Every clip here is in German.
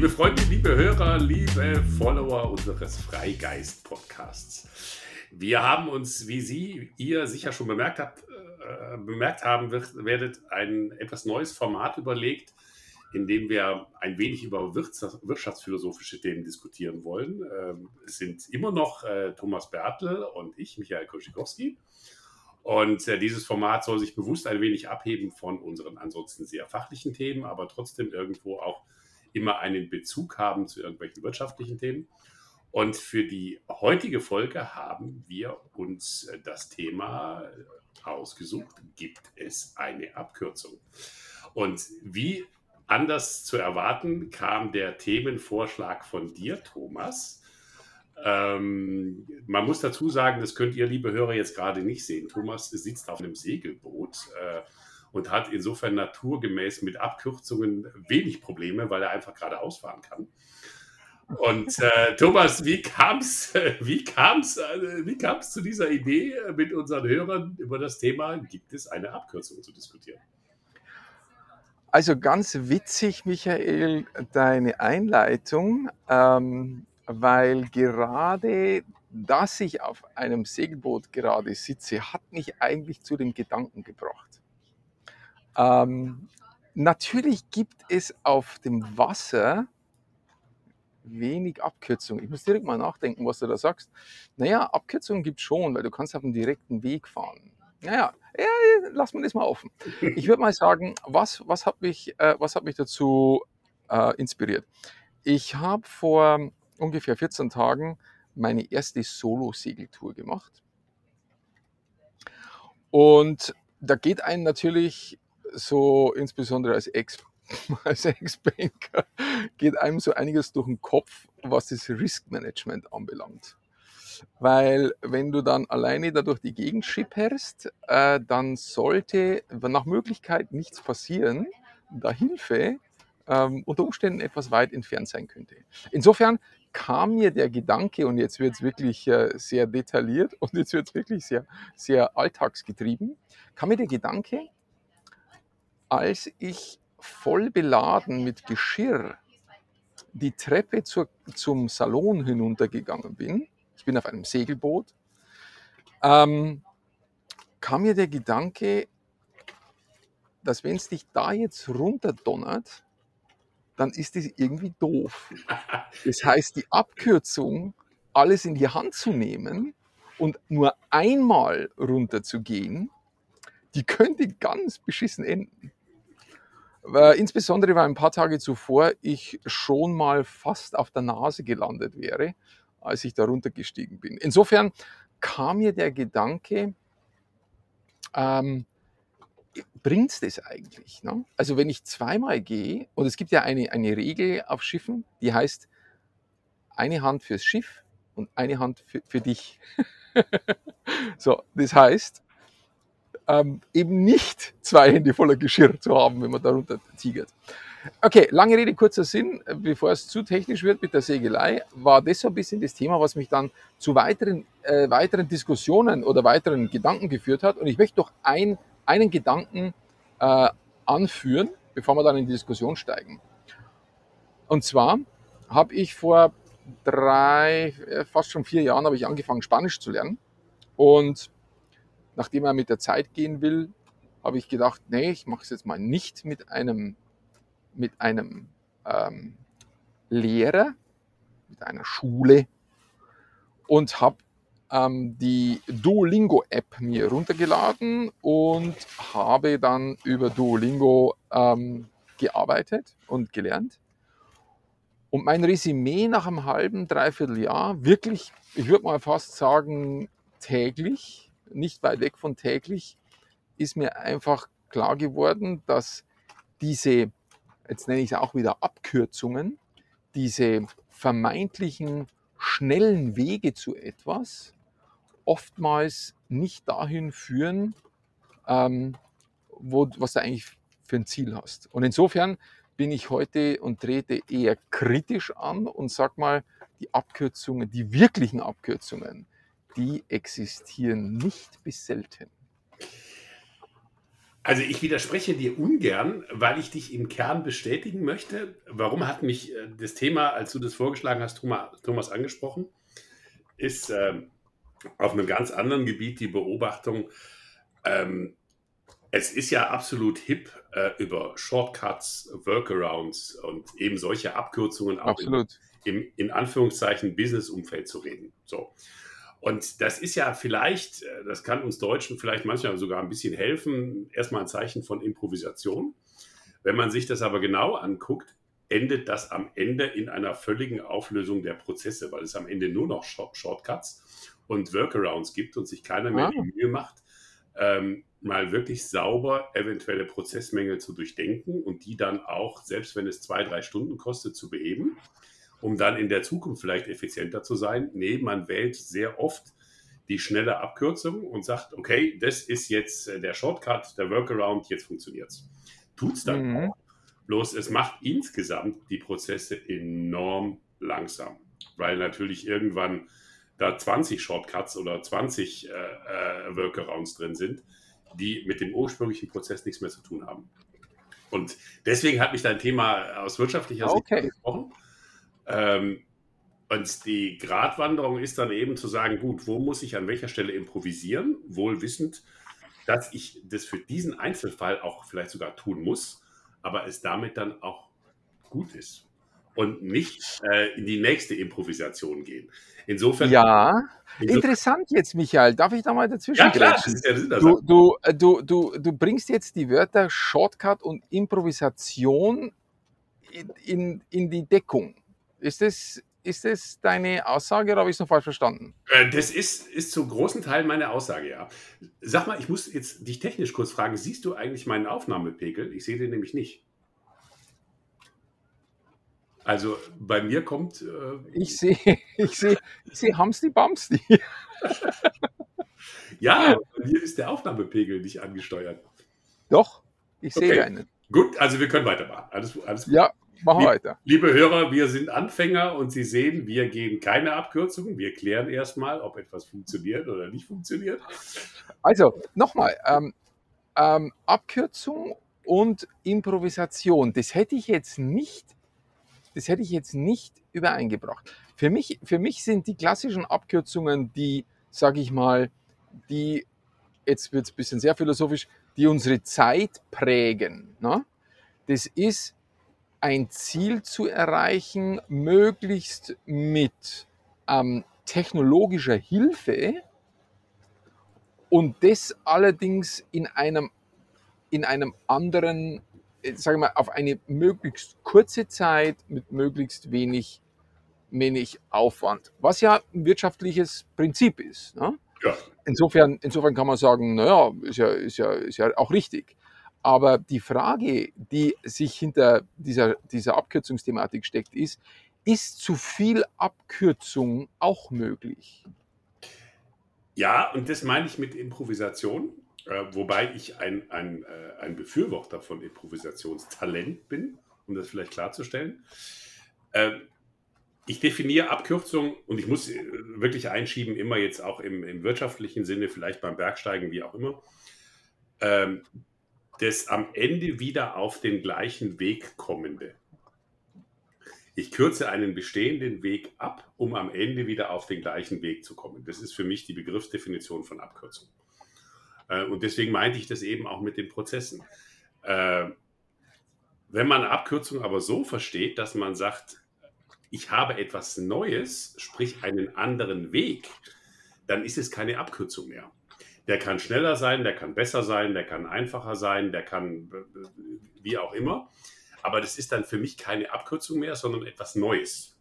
Liebe Freunde, liebe Hörer, liebe Follower unseres Freigeist-Podcasts. Wir haben uns, wie Sie, ihr sicher schon bemerkt habt, äh, bemerkt haben wird, werdet, ein etwas neues Format überlegt, in dem wir ein wenig über wirtschaftsphilosophische Themen diskutieren wollen. Ähm, es sind immer noch äh, Thomas Bertel und ich, Michael Koschikowski. Und äh, dieses Format soll sich bewusst ein wenig abheben von unseren ansonsten sehr fachlichen Themen, aber trotzdem irgendwo auch immer einen Bezug haben zu irgendwelchen wirtschaftlichen Themen. Und für die heutige Folge haben wir uns äh, das Thema ausgesucht, gibt es eine Abkürzung. Und wie anders zu erwarten kam der Themenvorschlag von dir, Thomas. Ähm, man muss dazu sagen, das könnt ihr, liebe Hörer, jetzt gerade nicht sehen. Thomas sitzt auf einem Segelboot äh, und hat insofern naturgemäß mit Abkürzungen wenig Probleme, weil er einfach gerade ausfahren kann. Und äh, Thomas, wie kam es wie kam's, äh, wie kam's zu dieser Idee, mit unseren Hörern über das Thema, gibt es eine Abkürzung zu diskutieren? Also ganz witzig, Michael, deine Einleitung, ähm, weil gerade, dass ich auf einem Segelboot gerade sitze, hat mich eigentlich zu dem Gedanken gebracht. Ähm, natürlich gibt es auf dem Wasser wenig Abkürzungen. Ich muss direkt mal nachdenken, was du da sagst. Naja, Abkürzungen gibt es schon, weil du kannst auf einem direkten Weg fahren. Naja, ja, lass mal das mal offen. Ich würde mal sagen, was, was hat mich, äh, was hat mich dazu äh, inspiriert? Ich habe vor ungefähr 14 Tagen meine erste Solo-Segeltour gemacht. Und da geht einem natürlich so, insbesondere als Ex als Ex-Banker, geht einem so einiges durch den Kopf, was das Risk-Management anbelangt. Weil wenn du dann alleine da durch die Gegend schipperst, äh, dann sollte nach Möglichkeit nichts passieren, da Hilfe ähm, unter Umständen etwas weit entfernt sein könnte. Insofern kam mir der Gedanke, und jetzt wird es wirklich äh, sehr detailliert und jetzt wird es wirklich sehr, sehr alltagsgetrieben, kam mir der Gedanke, als ich voll beladen mit Geschirr die Treppe zur, zum Salon hinuntergegangen bin, ich bin auf einem Segelboot, ähm, kam mir der Gedanke, dass wenn es dich da jetzt runterdonnert, dann ist das irgendwie doof. Das heißt, die Abkürzung, alles in die Hand zu nehmen und nur einmal runterzugehen, die könnte ganz beschissen enden. Äh, insbesondere, weil ein paar Tage zuvor ich schon mal fast auf der Nase gelandet wäre als ich da runtergestiegen bin. Insofern kam mir der Gedanke, ähm, bringt es das eigentlich? Ne? Also wenn ich zweimal gehe, und es gibt ja eine, eine Regel auf Schiffen, die heißt, eine Hand fürs Schiff und eine Hand für, für dich. so, das heißt, ähm, eben nicht zwei Hände voller Geschirr zu haben, wenn man darunter tigert. Okay, lange Rede, kurzer Sinn. Bevor es zu technisch wird mit der Segelei, war das so ein bisschen das Thema, was mich dann zu weiteren, äh, weiteren Diskussionen oder weiteren Gedanken geführt hat. Und ich möchte noch ein, einen Gedanken äh, anführen, bevor wir dann in die Diskussion steigen. Und zwar habe ich vor drei, äh, fast schon vier Jahren, habe ich angefangen, Spanisch zu lernen. Und nachdem er mit der Zeit gehen will, habe ich gedacht, nee, ich mache es jetzt mal nicht mit einem mit einem ähm, Lehrer, mit einer Schule und habe ähm, die Duolingo-App mir runtergeladen und habe dann über Duolingo ähm, gearbeitet und gelernt. Und mein Resümee nach einem halben, dreiviertel Jahr, wirklich, ich würde mal fast sagen, täglich, nicht weit weg von täglich, ist mir einfach klar geworden, dass diese jetzt nenne ich es auch wieder Abkürzungen, diese vermeintlichen schnellen Wege zu etwas oftmals nicht dahin führen, ähm, wo, was du eigentlich für ein Ziel hast. Und insofern bin ich heute und trete eher kritisch an und sag mal, die Abkürzungen, die wirklichen Abkürzungen, die existieren nicht bis selten. Also ich widerspreche dir ungern, weil ich dich im Kern bestätigen möchte. Warum hat mich äh, das Thema, als du das vorgeschlagen hast, Thomas, angesprochen, ist äh, auf einem ganz anderen Gebiet die Beobachtung, ähm, es ist ja absolut hip, äh, über Shortcuts, Workarounds und eben solche Abkürzungen auch im, im, in Anführungszeichen Business-Umfeld zu reden. So. Und das ist ja vielleicht, äh, das kann uns Deutschen vielleicht manchmal sogar ein bisschen helfen, erstmal ein Zeichen von Improvisation. Wenn man sich das aber genau anguckt, endet das am Ende in einer völligen Auflösung der Prozesse, weil es am Ende nur noch Shortcuts und Workarounds gibt und sich keiner mehr ah. die Mühe macht, ähm, mal wirklich sauber eventuelle Prozessmängel zu durchdenken und die dann auch, selbst wenn es zwei, drei Stunden kostet, zu beheben um dann in der Zukunft vielleicht effizienter zu sein. Nee, man wählt sehr oft die schnelle Abkürzung und sagt, okay, das ist jetzt äh, der Shortcut, der Workaround, jetzt funktioniert es. Tut es dann mhm. auch. Bloß es macht insgesamt die Prozesse enorm langsam, weil natürlich irgendwann da 20 Shortcuts oder 20 äh, äh, Workarounds drin sind, die mit dem ursprünglichen Prozess nichts mehr zu tun haben. Und deswegen hat mich dein Thema aus wirtschaftlicher Sicht okay. angesprochen. Ähm, und die Gratwanderung ist dann eben zu sagen, gut, wo muss ich an welcher Stelle improvisieren, wohl wissend, dass ich das für diesen Einzelfall auch vielleicht sogar tun muss, aber es damit dann auch gut ist und nicht äh, in die nächste Improvisation gehen. Insofern. Ja, insofern, interessant jetzt, Michael. Darf ich da mal dazwischen ja, klar, ja du, du, äh, du, du, du bringst jetzt die Wörter Shortcut und Improvisation in, in, in die Deckung. Ist das, ist das deine Aussage oder habe ich es noch falsch verstanden? Äh, das ist, ist zu großen Teilen meine Aussage, ja. Sag mal, ich muss jetzt dich technisch kurz fragen, siehst du eigentlich meinen Aufnahmepegel? Ich sehe den nämlich nicht. Also bei mir kommt. Äh, ich sehe, ich sehe, ich sehe Hamsti Bamsti. ja, bei mir ist der Aufnahmepegel nicht angesteuert. Doch, ich sehe okay. einen. Gut, also wir können weitermachen. Alles, alles gut. Ja, Machen wir weiter. Liebe Hörer, wir sind Anfänger und Sie sehen, wir gehen keine Abkürzungen. Wir klären erstmal, ob etwas funktioniert oder nicht funktioniert. Also, nochmal, ähm, ähm, Abkürzung und Improvisation, das hätte ich jetzt nicht, das hätte ich jetzt nicht übereingebracht. Für mich, für mich sind die klassischen Abkürzungen, die, sage ich mal, die, jetzt wird es ein bisschen sehr philosophisch, die unsere Zeit prägen. Ne? Das ist ein Ziel zu erreichen, möglichst mit ähm, technologischer Hilfe und das allerdings in einem, in einem anderen, äh, sagen wir auf eine möglichst kurze Zeit mit möglichst wenig, wenig Aufwand, was ja ein wirtschaftliches Prinzip ist. Ne? Ja. Insofern, insofern kann man sagen, naja, ist ja, ist, ja, ist ja auch richtig. Aber die Frage, die sich hinter dieser, dieser Abkürzungsthematik steckt, ist, ist zu viel Abkürzung auch möglich? Ja, und das meine ich mit Improvisation, äh, wobei ich ein, ein, äh, ein Befürworter von Improvisationstalent bin, um das vielleicht klarzustellen. Äh, ich definiere Abkürzung und ich muss äh, wirklich einschieben, immer jetzt auch im, im wirtschaftlichen Sinne, vielleicht beim Bergsteigen, wie auch immer. Das am Ende wieder auf den gleichen Weg kommende. Ich kürze einen bestehenden Weg ab, um am Ende wieder auf den gleichen Weg zu kommen. Das ist für mich die Begriffsdefinition von Abkürzung. Äh, und deswegen meinte ich das eben auch mit den Prozessen. Äh, wenn man Abkürzung aber so versteht, dass man sagt, ich habe etwas Neues, sprich einen anderen Weg, dann ist es keine Abkürzung mehr. Der kann schneller sein, der kann besser sein, der kann einfacher sein, der kann wie auch immer. Aber das ist dann für mich keine Abkürzung mehr, sondern etwas Neues.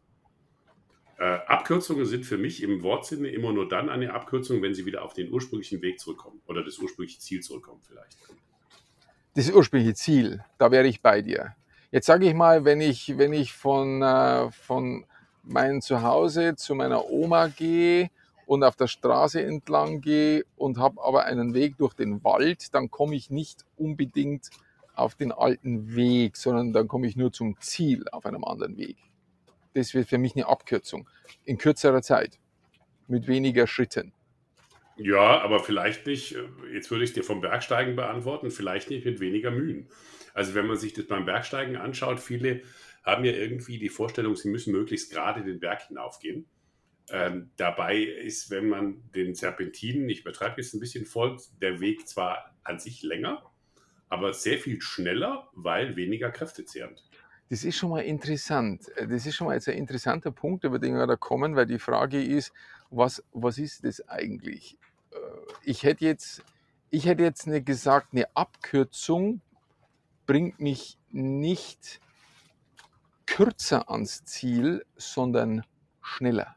Äh, Abkürzungen sind für mich im Wortsinne immer nur dann eine Abkürzung, wenn sie wieder auf den ursprünglichen Weg zurückkommen oder das ursprüngliche Ziel zurückkommen vielleicht. Das ursprüngliche Ziel, da wäre ich bei dir. Jetzt sage ich mal, wenn ich, wenn ich von, äh, von meinem Zuhause zu meiner Oma gehe und auf der Straße entlang gehe und habe aber einen Weg durch den Wald, dann komme ich nicht unbedingt auf den alten Weg, sondern dann komme ich nur zum Ziel auf einem anderen Weg. Das wird für mich eine Abkürzung in kürzerer Zeit, mit weniger Schritten. Ja, aber vielleicht nicht, äh, jetzt würde ich dir vom Bergsteigen beantworten, vielleicht nicht mit weniger Mühen. Also wenn man sich das beim Bergsteigen anschaut, viele haben ja irgendwie die Vorstellung, sie müssen möglichst gerade den Berg hinaufgehen. Ähm, dabei ist, wenn man den Serpentinen, ich übertreibe jetzt ein bisschen folgt, der Weg zwar an sich länger, aber sehr viel schneller, weil weniger kräftezehrend. Das ist schon mal interessant. Das ist schon mal jetzt ein interessanter Punkt, über den wir da kommen, weil die Frage ist, was, was ist das eigentlich? Äh, ich hätte jetzt, ich hätte jetzt nicht gesagt, eine Abkürzung bringt mich nicht kürzer ans Ziel, sondern schneller.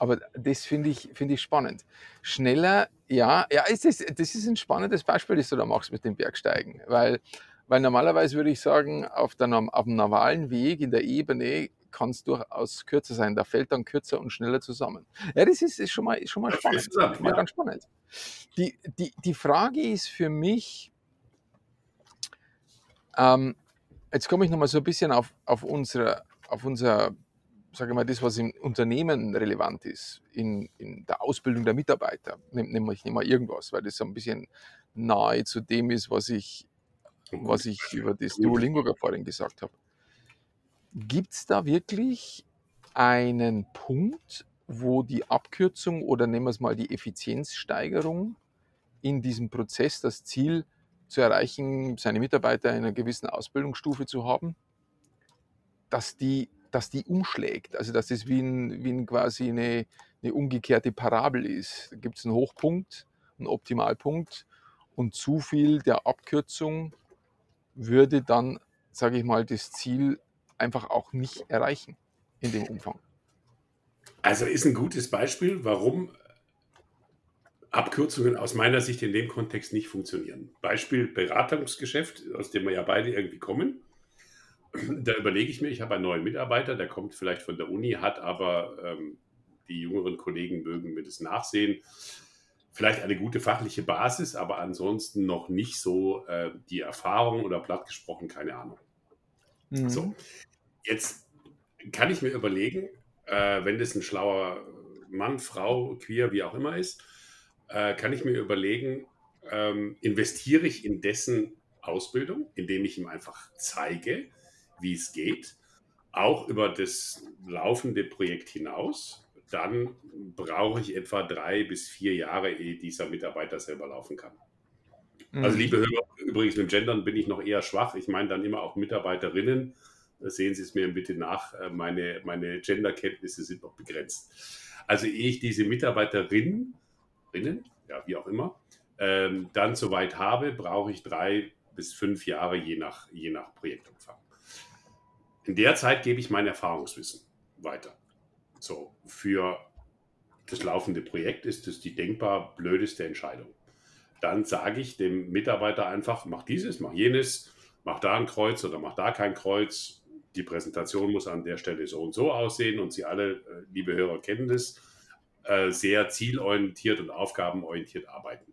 Aber das finde ich, find ich spannend. Schneller, ja, ja, ist das, das ist ein spannendes Beispiel, das du da machst mit dem Bergsteigen. Weil, weil normalerweise würde ich sagen, auf, der, auf dem normalen Weg in der Ebene kann es durchaus kürzer sein. Da fällt dann kürzer und schneller zusammen. Ja, das ist, ist schon mal, ist schon mal spannend. Ist schon mal ganz spannend. Die, die, die Frage ist für mich, ähm, jetzt komme ich nochmal so ein bisschen auf, auf, unsere, auf unser sage mal, das, was im Unternehmen relevant ist, in, in der Ausbildung der Mitarbeiter, nehme ich nicht mal irgendwas, weil das so ein bisschen nahe zu dem ist, was ich, was ich über das Duolingo vorhin gesagt habe. Gibt es da wirklich einen Punkt, wo die Abkürzung oder nehmen wir es mal die Effizienzsteigerung in diesem Prozess, das Ziel zu erreichen, seine Mitarbeiter in einer gewissen Ausbildungsstufe zu haben, dass die dass die umschlägt. Also dass es wie, ein, wie ein quasi eine, eine umgekehrte Parabel ist. Da gibt es einen Hochpunkt, einen Optimalpunkt und zu viel der Abkürzung würde dann, sage ich mal, das Ziel einfach auch nicht erreichen in dem Umfang. Also ist ein gutes Beispiel, warum Abkürzungen aus meiner Sicht in dem Kontext nicht funktionieren. Beispiel Beratungsgeschäft, aus dem wir ja beide irgendwie kommen da überlege ich mir, ich habe einen neuen Mitarbeiter, der kommt vielleicht von der Uni, hat aber ähm, die jüngeren Kollegen mögen mir das nachsehen. Vielleicht eine gute fachliche Basis, aber ansonsten noch nicht so äh, die Erfahrung oder platt gesprochen, keine Ahnung. Mhm. So, jetzt kann ich mir überlegen, äh, wenn das ein schlauer Mann, Frau, queer, wie auch immer ist, äh, kann ich mir überlegen, ähm, investiere ich in dessen Ausbildung, indem ich ihm einfach zeige, wie es geht, auch über das laufende Projekt hinaus. Dann brauche ich etwa drei bis vier Jahre, ehe dieser Mitarbeiter selber laufen kann. Mhm. Also, liebe Hörer, übrigens mit Gendern bin ich noch eher schwach. Ich meine dann immer auch Mitarbeiterinnen. Sehen Sie es mir bitte nach. Äh, meine, meine Genderkenntnisse sind noch begrenzt. Also, ehe ich diese Mitarbeiterinnen, ja, wie auch immer, ähm, dann soweit habe, brauche ich drei bis fünf Jahre, je nach, je nach Projektumfang. In der Zeit gebe ich mein Erfahrungswissen weiter. So, für das laufende Projekt ist es die denkbar blödeste Entscheidung. Dann sage ich dem Mitarbeiter einfach, mach dieses, mach jenes, mach da ein Kreuz oder mach da kein Kreuz. Die Präsentation muss an der Stelle so und so aussehen und Sie alle, äh, liebe Hörer, kennen das, äh, sehr zielorientiert und aufgabenorientiert arbeiten.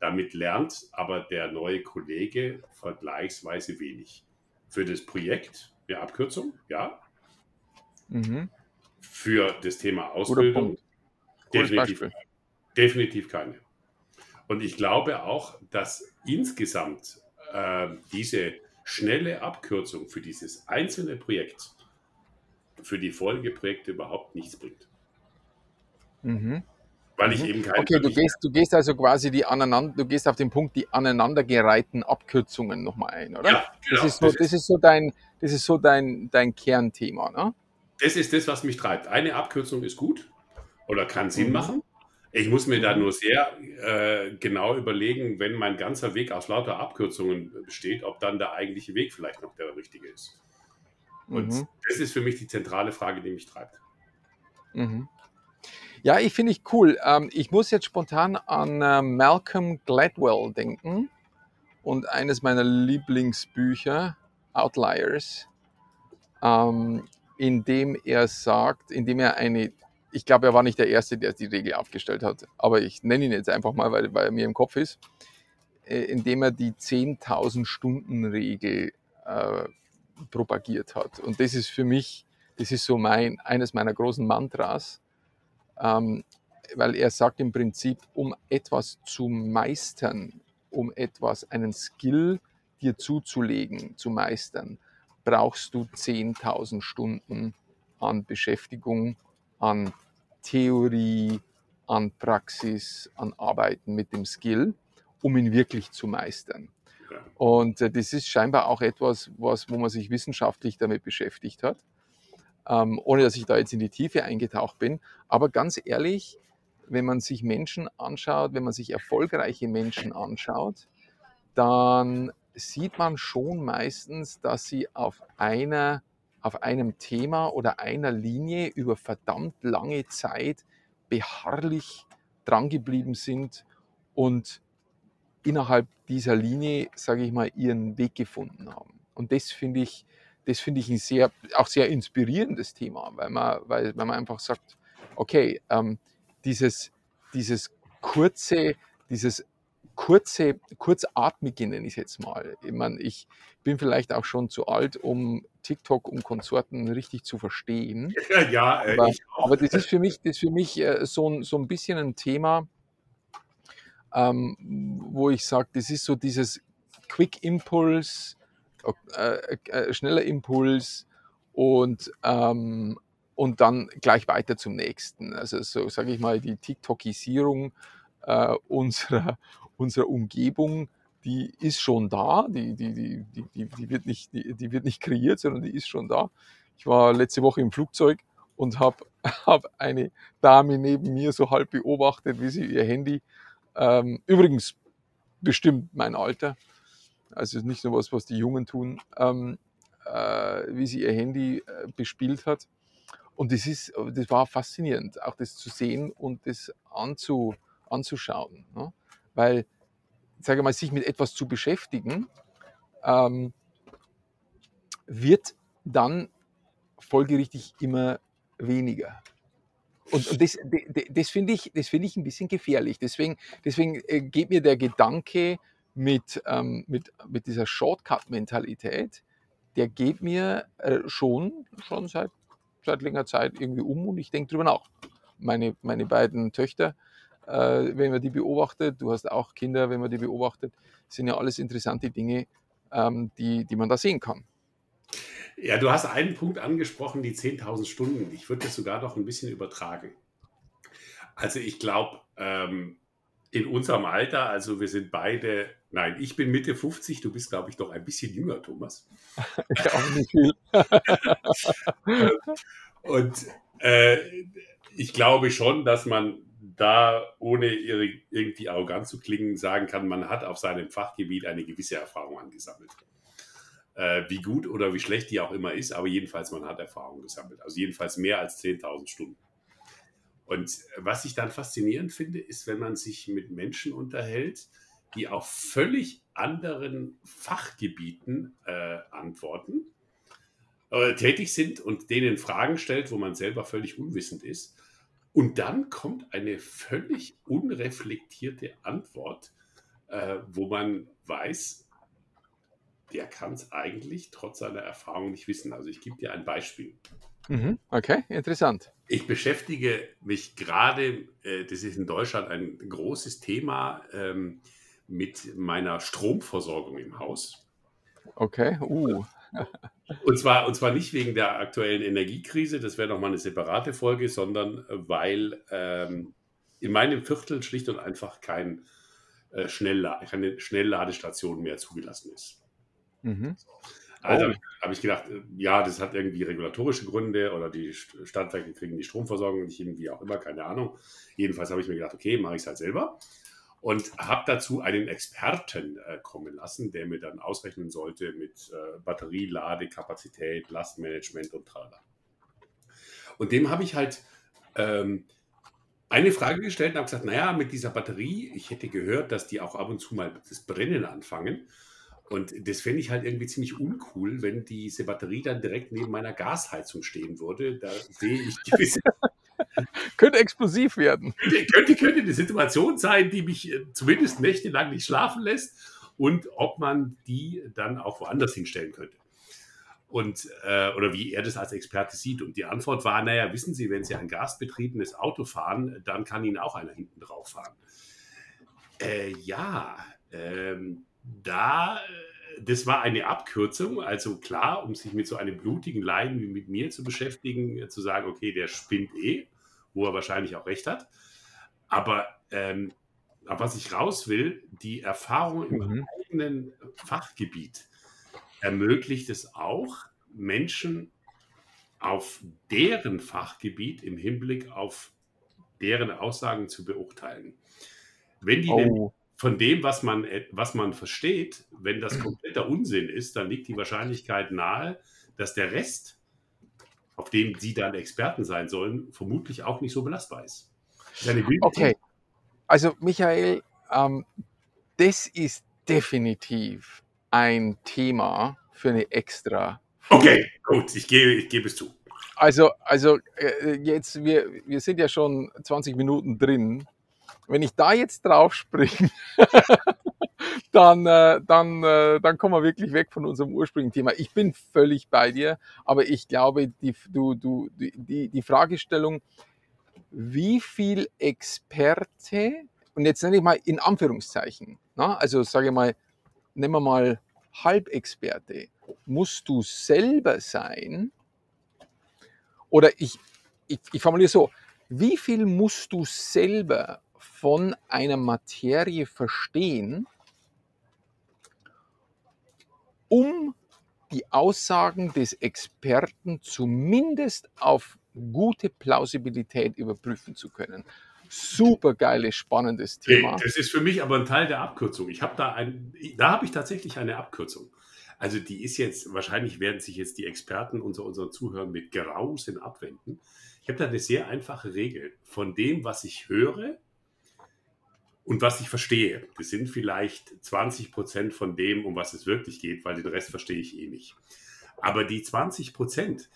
Damit lernt aber der neue Kollege vergleichsweise wenig. Für das Projekt eine Abkürzung, ja. Mhm. Für das Thema Ausbildung definitiv, definitiv keine. Und ich glaube auch, dass insgesamt äh, diese schnelle Abkürzung für dieses einzelne Projekt für die Folgeprojekte überhaupt nichts bringt. Mhm. Weil ich mhm. eben keine. Okay, du gehst, du gehst also quasi die aneinander, du gehst auf den Punkt die aneinandergereihten Abkürzungen nochmal ein, oder? Ja, genau. Das ist so, das ist so dein, das ist so dein, dein Kernthema, ne? Das ist das, was mich treibt. Eine Abkürzung ist gut oder kann Sinn mhm. machen. Ich muss mir da mhm. nur sehr äh, genau überlegen, wenn mein ganzer Weg aus lauter Abkürzungen besteht, ob dann der eigentliche Weg vielleicht noch der richtige ist. Und mhm. das ist für mich die zentrale Frage, die mich treibt. Mhm. Ja, ich finde ich cool. Ähm, ich muss jetzt spontan an äh, Malcolm Gladwell denken und eines meiner Lieblingsbücher, Outliers, ähm, indem er sagt, indem er eine, ich glaube, er war nicht der Erste, der die Regel aufgestellt hat, aber ich nenne ihn jetzt einfach mal, weil, weil er mir im Kopf ist, äh, indem er die 10.000 Stunden Regel äh, propagiert hat. Und das ist für mich, das ist so mein, eines meiner großen Mantras. Ähm, weil er sagt im Prinzip, um etwas zu meistern, um etwas, einen Skill dir zuzulegen, zu meistern, brauchst du 10.000 Stunden an Beschäftigung, an Theorie, an Praxis, an Arbeiten mit dem Skill, um ihn wirklich zu meistern. Und äh, das ist scheinbar auch etwas, was, wo man sich wissenschaftlich damit beschäftigt hat, ähm, ohne dass ich da jetzt in die Tiefe eingetaucht bin. Aber ganz ehrlich, wenn man sich Menschen anschaut, wenn man sich erfolgreiche Menschen anschaut, dann sieht man schon meistens, dass sie auf einer auf einem Thema oder einer Linie über verdammt lange Zeit beharrlich drangeblieben sind und innerhalb dieser Linie, sage ich mal, ihren Weg gefunden haben. Und das finde ich, das finde ich ein sehr, auch sehr inspirierendes Thema, weil man, weil, weil man einfach sagt, okay, ähm, dieses, dieses kurze, dieses kurze, kurzatmige nenne ich es jetzt mal. Ich meine, ich bin vielleicht auch schon zu alt, um TikTok und Konsorten richtig zu verstehen. Ja, äh, aber, aber, das ist für mich, das ist für mich äh, so, ein, so ein bisschen ein Thema, ähm, wo ich sage, das ist so dieses Quick Impulse, äh, äh, schneller Impuls und, ähm, und dann gleich weiter zum nächsten. Also so sage ich mal, die TikTokisierung äh, unserer, unserer Umgebung, die ist schon da, die, die, die, die, die, wird nicht, die, die wird nicht kreiert, sondern die ist schon da. Ich war letzte Woche im Flugzeug und habe hab eine Dame neben mir so halb beobachtet, wie sie ihr Handy, ähm, übrigens bestimmt mein Alter, also nicht nur was, was die Jungen tun, ähm, äh, wie sie ihr Handy äh, bespielt hat. Und das, ist, das war faszinierend, auch das zu sehen und das anzu, anzuschauen. Ne? Weil, sage mal, sich mit etwas zu beschäftigen, ähm, wird dann folgerichtig immer weniger. Und, und das, das, das finde ich, find ich ein bisschen gefährlich. Deswegen, deswegen äh, geht mir der Gedanke mit, ähm, mit, mit dieser Shortcut-Mentalität, der geht mir äh, schon, schon seit, seit längerer Zeit irgendwie um und ich denke drüber nach. Meine, meine beiden Töchter, äh, wenn man die beobachtet, du hast auch Kinder, wenn man die beobachtet, sind ja alles interessante Dinge, ähm, die, die man da sehen kann. Ja, du hast einen Punkt angesprochen, die 10.000 Stunden. Ich würde das sogar noch ein bisschen übertragen. Also ich glaube, ähm, in unserem Alter, also wir sind beide, nein, ich bin Mitte 50, du bist, glaube ich, doch ein bisschen jünger, Thomas. ich auch nicht viel. Und äh, ich glaube schon, dass man da, ohne irgendwie arrogant zu klingen, sagen kann, man hat auf seinem Fachgebiet eine gewisse Erfahrung angesammelt. Äh, wie gut oder wie schlecht die auch immer ist, aber jedenfalls man hat Erfahrung gesammelt. Also jedenfalls mehr als 10.000 Stunden. Und was ich dann faszinierend finde, ist, wenn man sich mit Menschen unterhält, die auf völlig anderen Fachgebieten äh, antworten, äh, tätig sind und denen Fragen stellt, wo man selber völlig unwissend ist. Und dann kommt eine völlig unreflektierte Antwort, äh, wo man weiß, der kann es eigentlich trotz seiner Erfahrung nicht wissen. Also ich gebe dir ein Beispiel. Mhm. Okay, interessant. Ich beschäftige mich gerade, äh, das ist in Deutschland ein großes Thema, ähm, mit meiner Stromversorgung im Haus. Okay, uh. Und zwar, und zwar nicht wegen der aktuellen Energiekrise, das wäre nochmal eine separate Folge, sondern weil ähm, in meinem Viertel schlicht und einfach kein, äh, Schnellla keine Schnellladestation mehr zugelassen ist. Mhm. Also oh. habe ich gedacht, äh, ja, das hat irgendwie regulatorische Gründe oder die Stadtwerke kriegen die Stromversorgung nicht hin, wie auch immer, keine Ahnung. Jedenfalls habe ich mir gedacht, okay, mache ich es halt selber und habe dazu einen Experten äh, kommen lassen, der mir dann ausrechnen sollte mit äh, Batterieladekapazität, Lastmanagement und tralala. Und dem habe ich halt ähm, eine Frage gestellt und habe gesagt, naja, mit dieser Batterie, ich hätte gehört, dass die auch ab und zu mal das Brennen anfangen. Und das fände ich halt irgendwie ziemlich uncool, wenn diese Batterie dann direkt neben meiner Gasheizung stehen würde. Da sehe ich gewisse könnte explosiv werden. Könnte, könnte eine Situation sein, die mich äh, zumindest nächtelang nicht schlafen lässt und ob man die dann auch woanders hinstellen könnte. und äh, oder wie er das als Experte sieht. Und die Antwort war, naja, wissen Sie, wenn Sie ein gasbetriebenes Auto fahren, dann kann Ihnen auch einer hinten drauf fahren. Äh, ja, ähm, da, äh, das war eine Abkürzung, also klar, um sich mit so einem blutigen Leiden wie mit mir zu beschäftigen, äh, zu sagen, okay, der spinnt eh, wo er wahrscheinlich auch recht hat. Aber ähm, was ich raus will, die Erfahrung im mhm. eigenen Fachgebiet ermöglicht es auch, Menschen auf deren Fachgebiet im Hinblick auf deren Aussagen zu beurteilen. Wenn die oh. Von dem, was man, was man versteht, wenn das kompletter Unsinn ist, dann liegt die Wahrscheinlichkeit nahe, dass der Rest, auf dem sie dann Experten sein sollen, vermutlich auch nicht so belastbar ist. okay, also Michael, ähm, das ist definitiv ein Thema für eine extra. Okay, gut, ich gebe, ich gebe es zu. Also, also äh, jetzt, wir, wir sind ja schon 20 Minuten drin. Wenn ich da jetzt drauf springe, dann, äh, dann, äh, dann kommen wir wirklich weg von unserem ursprünglichen Thema. Ich bin völlig bei dir, aber ich glaube, die, du, du, die, die Fragestellung, wie viel Experte, und jetzt nenne ich mal in Anführungszeichen, na, also sage ich mal, nehmen wir mal Halbexperte, musst du selber sein? Oder ich, ich, ich formuliere so, wie viel musst du selber von einer Materie verstehen, um die Aussagen des Experten zumindest auf gute Plausibilität überprüfen zu können super geiles, spannendes Thema. Das ist für mich aber ein Teil der Abkürzung. Ich habe da ein, da habe ich tatsächlich eine Abkürzung. Also die ist jetzt, wahrscheinlich werden sich jetzt die Experten unter unseren Zuhörern mit Grausen abwenden. Ich habe da eine sehr einfache Regel. Von dem, was ich höre und was ich verstehe, das sind vielleicht 20 Prozent von dem, um was es wirklich geht, weil den Rest verstehe ich eh nicht. Aber die 20 Prozent,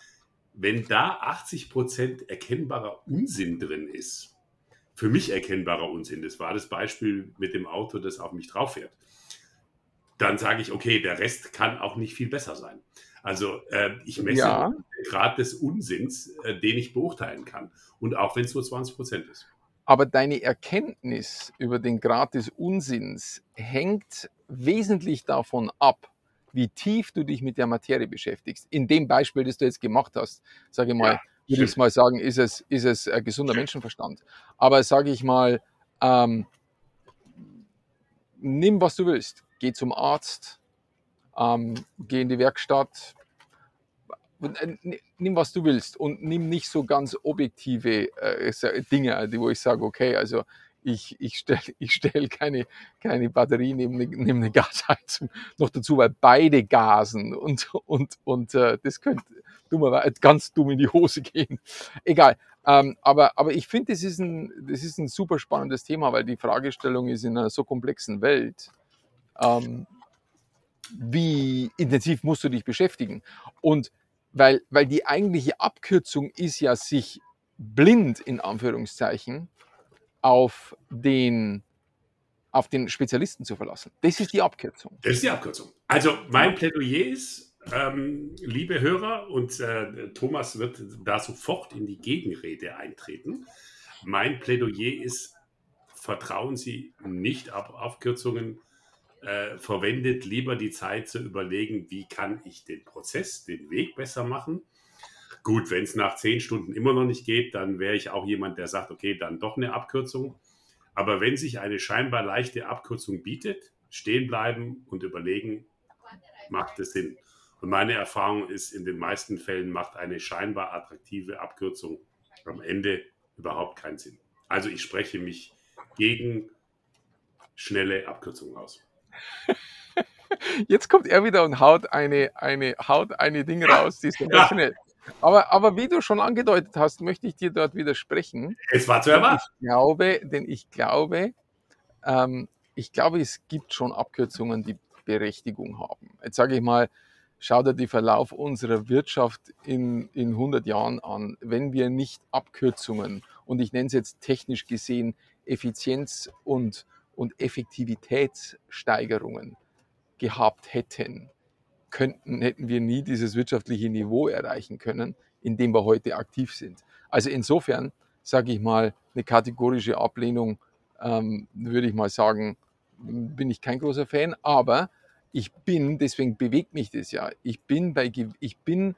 wenn da 80 Prozent erkennbarer Unsinn drin ist, für mich erkennbarer Unsinn. Das war das Beispiel mit dem Auto, das auf mich drauf fährt. Dann sage ich, okay, der Rest kann auch nicht viel besser sein. Also äh, ich messe ja. den Grad des Unsinns, äh, den ich beurteilen kann. Und auch wenn es nur 20 Prozent ist. Aber deine Erkenntnis über den Grad des Unsinns hängt wesentlich davon ab, wie tief du dich mit der Materie beschäftigst. In dem Beispiel, das du jetzt gemacht hast, sage ich mal, ja würde ich mal sagen, ist es, ist es ein gesunder Menschenverstand. Aber sage ich mal, ähm, nimm, was du willst. Geh zum Arzt, ähm, geh in die Werkstatt, nimm, was du willst und nimm nicht so ganz objektive äh, Dinge, wo ich sage, okay, also ich, ich stelle ich stell keine, keine Batterie neben neben eine Gasheizung noch dazu, weil beide gasen und, und, und äh, das könnte dummerweise ganz dumm in die Hose gehen. Egal. Ähm, aber, aber ich finde, das, ist ein, das ist ein super spannendes Thema, weil die Fragestellung ist in einer so komplexen Welt. Ähm, wie intensiv musst du dich beschäftigen? Und weil, weil die eigentliche Abkürzung ist ja, sich blind in Anführungszeichen auf den, auf den Spezialisten zu verlassen. Das ist die Abkürzung. Das ist die Abkürzung. Also mein Plädoyer ist, ähm, liebe Hörer, und äh, Thomas wird da sofort in die Gegenrede eintreten. Mein Plädoyer ist, vertrauen Sie nicht auf Abkürzungen, äh, verwendet lieber die Zeit zu überlegen, wie kann ich den Prozess, den Weg besser machen Gut, wenn es nach zehn Stunden immer noch nicht geht, dann wäre ich auch jemand, der sagt, okay, dann doch eine Abkürzung. Aber wenn sich eine scheinbar leichte Abkürzung bietet, stehen bleiben und überlegen, macht es Sinn. Und meine Erfahrung ist, in den meisten Fällen macht eine scheinbar attraktive Abkürzung am Ende überhaupt keinen Sinn. Also ich spreche mich gegen schnelle Abkürzungen aus. Jetzt kommt er wieder und haut eine, eine, haut eine Ding raus, die ist ja. schnell. Aber, aber wie du schon angedeutet hast, möchte ich dir dort widersprechen. Es war zu erwarten. Ich glaube, denn ich glaube, ähm, ich glaube, es gibt schon Abkürzungen, die Berechtigung haben. Jetzt sage ich mal, schau dir den Verlauf unserer Wirtschaft in, in 100 Jahren an. Wenn wir nicht Abkürzungen und ich nenne es jetzt technisch gesehen Effizienz und, und Effektivitätssteigerungen gehabt hätten, könnten, hätten wir nie dieses wirtschaftliche Niveau erreichen können, in dem wir heute aktiv sind. Also insofern, sage ich mal, eine kategorische Ablehnung, ähm, würde ich mal sagen, bin ich kein großer Fan, aber ich bin, deswegen bewegt mich das ja, ich bin bei, ich bin,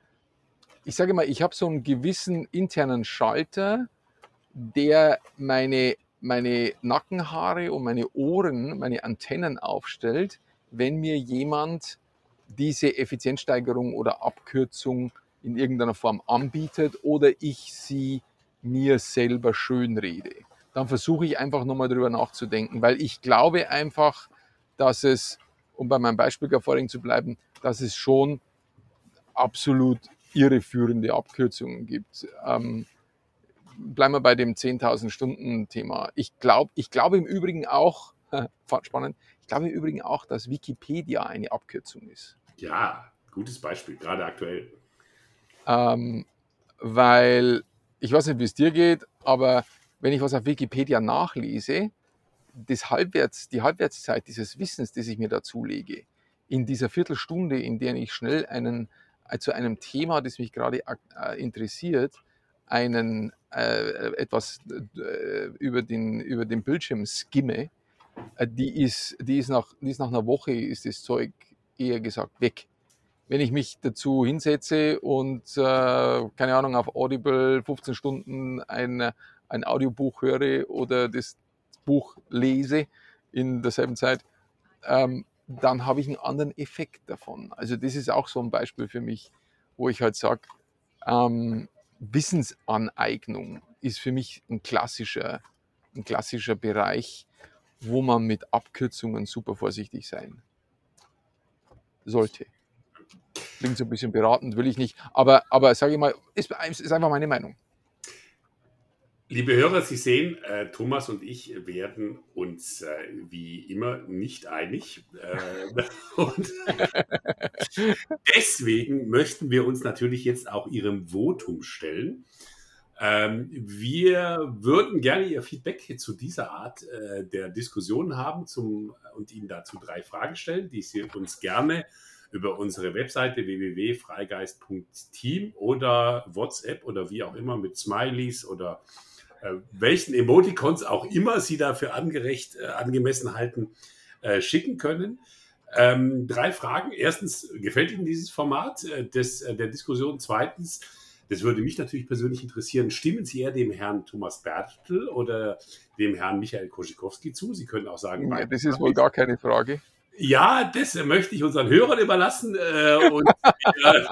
ich sage mal, ich habe so einen gewissen internen Schalter, der meine, meine Nackenhaare und meine Ohren, meine Antennen aufstellt, wenn mir jemand diese Effizienzsteigerung oder Abkürzung in irgendeiner Form anbietet oder ich sie mir selber schönrede. Dann versuche ich einfach nochmal drüber nachzudenken, weil ich glaube einfach, dass es, um bei meinem Beispiel vorhin zu bleiben, dass es schon absolut irreführende Abkürzungen gibt. Ähm, bleiben wir bei dem 10.000 Stunden Thema. Ich glaube, ich glaube im Übrigen auch, spannend, ich glaube im Übrigen auch, dass Wikipedia eine Abkürzung ist. Ja, gutes Beispiel, gerade aktuell. Ähm, weil ich weiß nicht, wie es dir geht, aber wenn ich was auf Wikipedia nachlese, das Halbwerts, die Halbwertszeit dieses Wissens, das ich mir dazulege, in dieser Viertelstunde, in der ich schnell einen, äh, zu einem Thema, das mich gerade äh, interessiert, einen, äh, etwas äh, über, den, über den Bildschirm skimme, äh, die, ist, die, ist nach, die ist nach einer Woche, ist das Zeug eher gesagt weg wenn ich mich dazu hinsetze und, äh, keine Ahnung, auf Audible 15 Stunden ein, ein Audiobuch höre oder das Buch lese in derselben Zeit, ähm, dann habe ich einen anderen Effekt davon. Also das ist auch so ein Beispiel für mich, wo ich halt sage, ähm, Wissensaneignung ist für mich ein klassischer, ein klassischer Bereich, wo man mit Abkürzungen super vorsichtig sein sollte. Klingt so ein bisschen beratend, will ich nicht. Aber, aber sage ich mal, ist, ist einfach meine Meinung. Liebe Hörer, Sie sehen, äh, Thomas und ich werden uns äh, wie immer nicht einig. Äh, und deswegen möchten wir uns natürlich jetzt auch Ihrem Votum stellen. Ähm, wir würden gerne Ihr Feedback zu dieser Art äh, der Diskussion haben zum, und Ihnen dazu drei Fragen stellen, die Sie uns gerne über unsere Webseite www.freigeist.team oder WhatsApp oder wie auch immer mit Smileys oder äh, welchen Emoticons auch immer Sie dafür angerecht, äh, angemessen halten, äh, schicken können. Ähm, drei Fragen. Erstens, gefällt Ihnen dieses Format äh, des, äh, der Diskussion? Zweitens, das würde mich natürlich persönlich interessieren, stimmen Sie eher dem Herrn Thomas Bertel oder dem Herrn Michael Koschikowski zu? Sie können auch sagen, ja, das ist wohl gar keine Frage. Ja, das möchte ich unseren Hörern überlassen. Äh, und wir,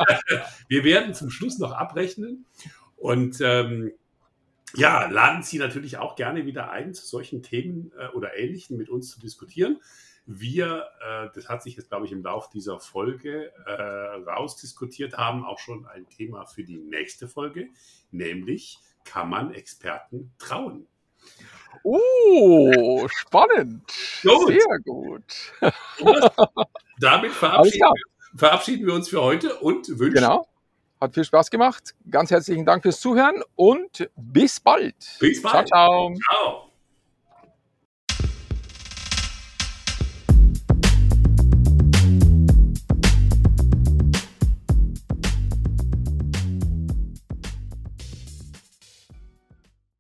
wir, werden zum Schluss noch abrechnen. Und ähm, ja, laden Sie natürlich auch gerne wieder ein, zu solchen Themen äh, oder Ähnlichen mit uns zu diskutieren. Wir, äh, das hat sich jetzt, glaube ich, im Laufe dieser Folge äh, rausdiskutiert haben, auch schon ein Thema für die nächste Folge, nämlich kann man Experten trauen? Oh, spannend. Gut. Sehr gut. Und damit verabschieden, verabschieden, wir uns für heute und wünschen. Genau. Hat viel Spaß gemacht. Ganz herzlichen Dank fürs Zuhören und bis bald. Bis bald. Ciao, ciao. Ciao.